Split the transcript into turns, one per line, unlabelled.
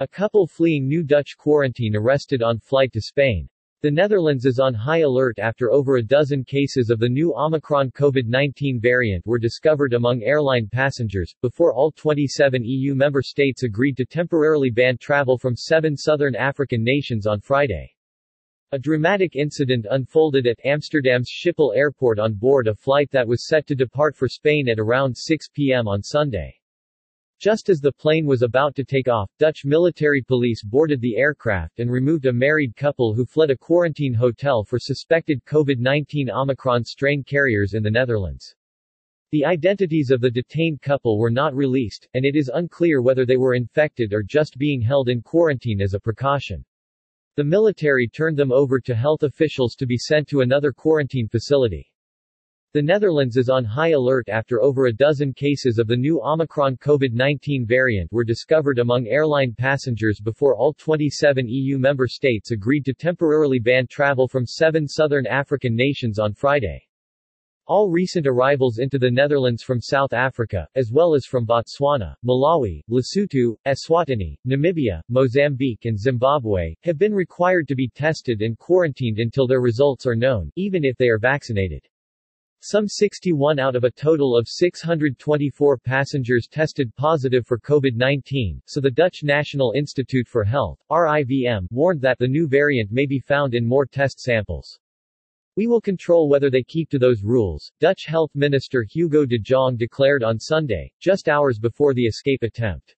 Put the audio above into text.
A couple fleeing new Dutch quarantine arrested on flight to Spain. The Netherlands is on high alert after over a dozen cases of the new Omicron COVID-19 variant were discovered among airline passengers, before all 27 EU member states agreed to temporarily ban travel from seven southern African nations on Friday. A dramatic incident unfolded at Amsterdam's Schiphol airport on board a flight that was set to depart for Spain at around 6 p.m. on Sunday. Just as the plane was about to take off, Dutch military police boarded the aircraft and removed a married couple who fled a quarantine hotel for suspected COVID-19 Omicron strain carriers in the Netherlands. The identities of the detained couple were not released, and it is unclear whether they were infected or just being held in quarantine as a precaution. The military turned them over to health officials to be sent to another quarantine facility. The Netherlands is on high alert after over a dozen cases of the new Omicron COVID-19 variant were discovered among airline passengers before all 27 EU member states agreed to temporarily ban travel from seven southern African nations on Friday. All recent arrivals into the Netherlands from South Africa, as well as from Botswana, Malawi, Lesotho, Eswatini, Namibia, Mozambique and Zimbabwe, have been required to be tested and quarantined until their results are known, even if they are vaccinated. Some 61 out of a total of 624 passengers tested positive for COVID-19, so the Dutch National Institute for Health, RIVM, warned that the new variant may be found in more test samples. We will control whether they keep to those rules, Dutch Health Minister Hugo de Jong declared on Sunday, just hours before the escape attempt.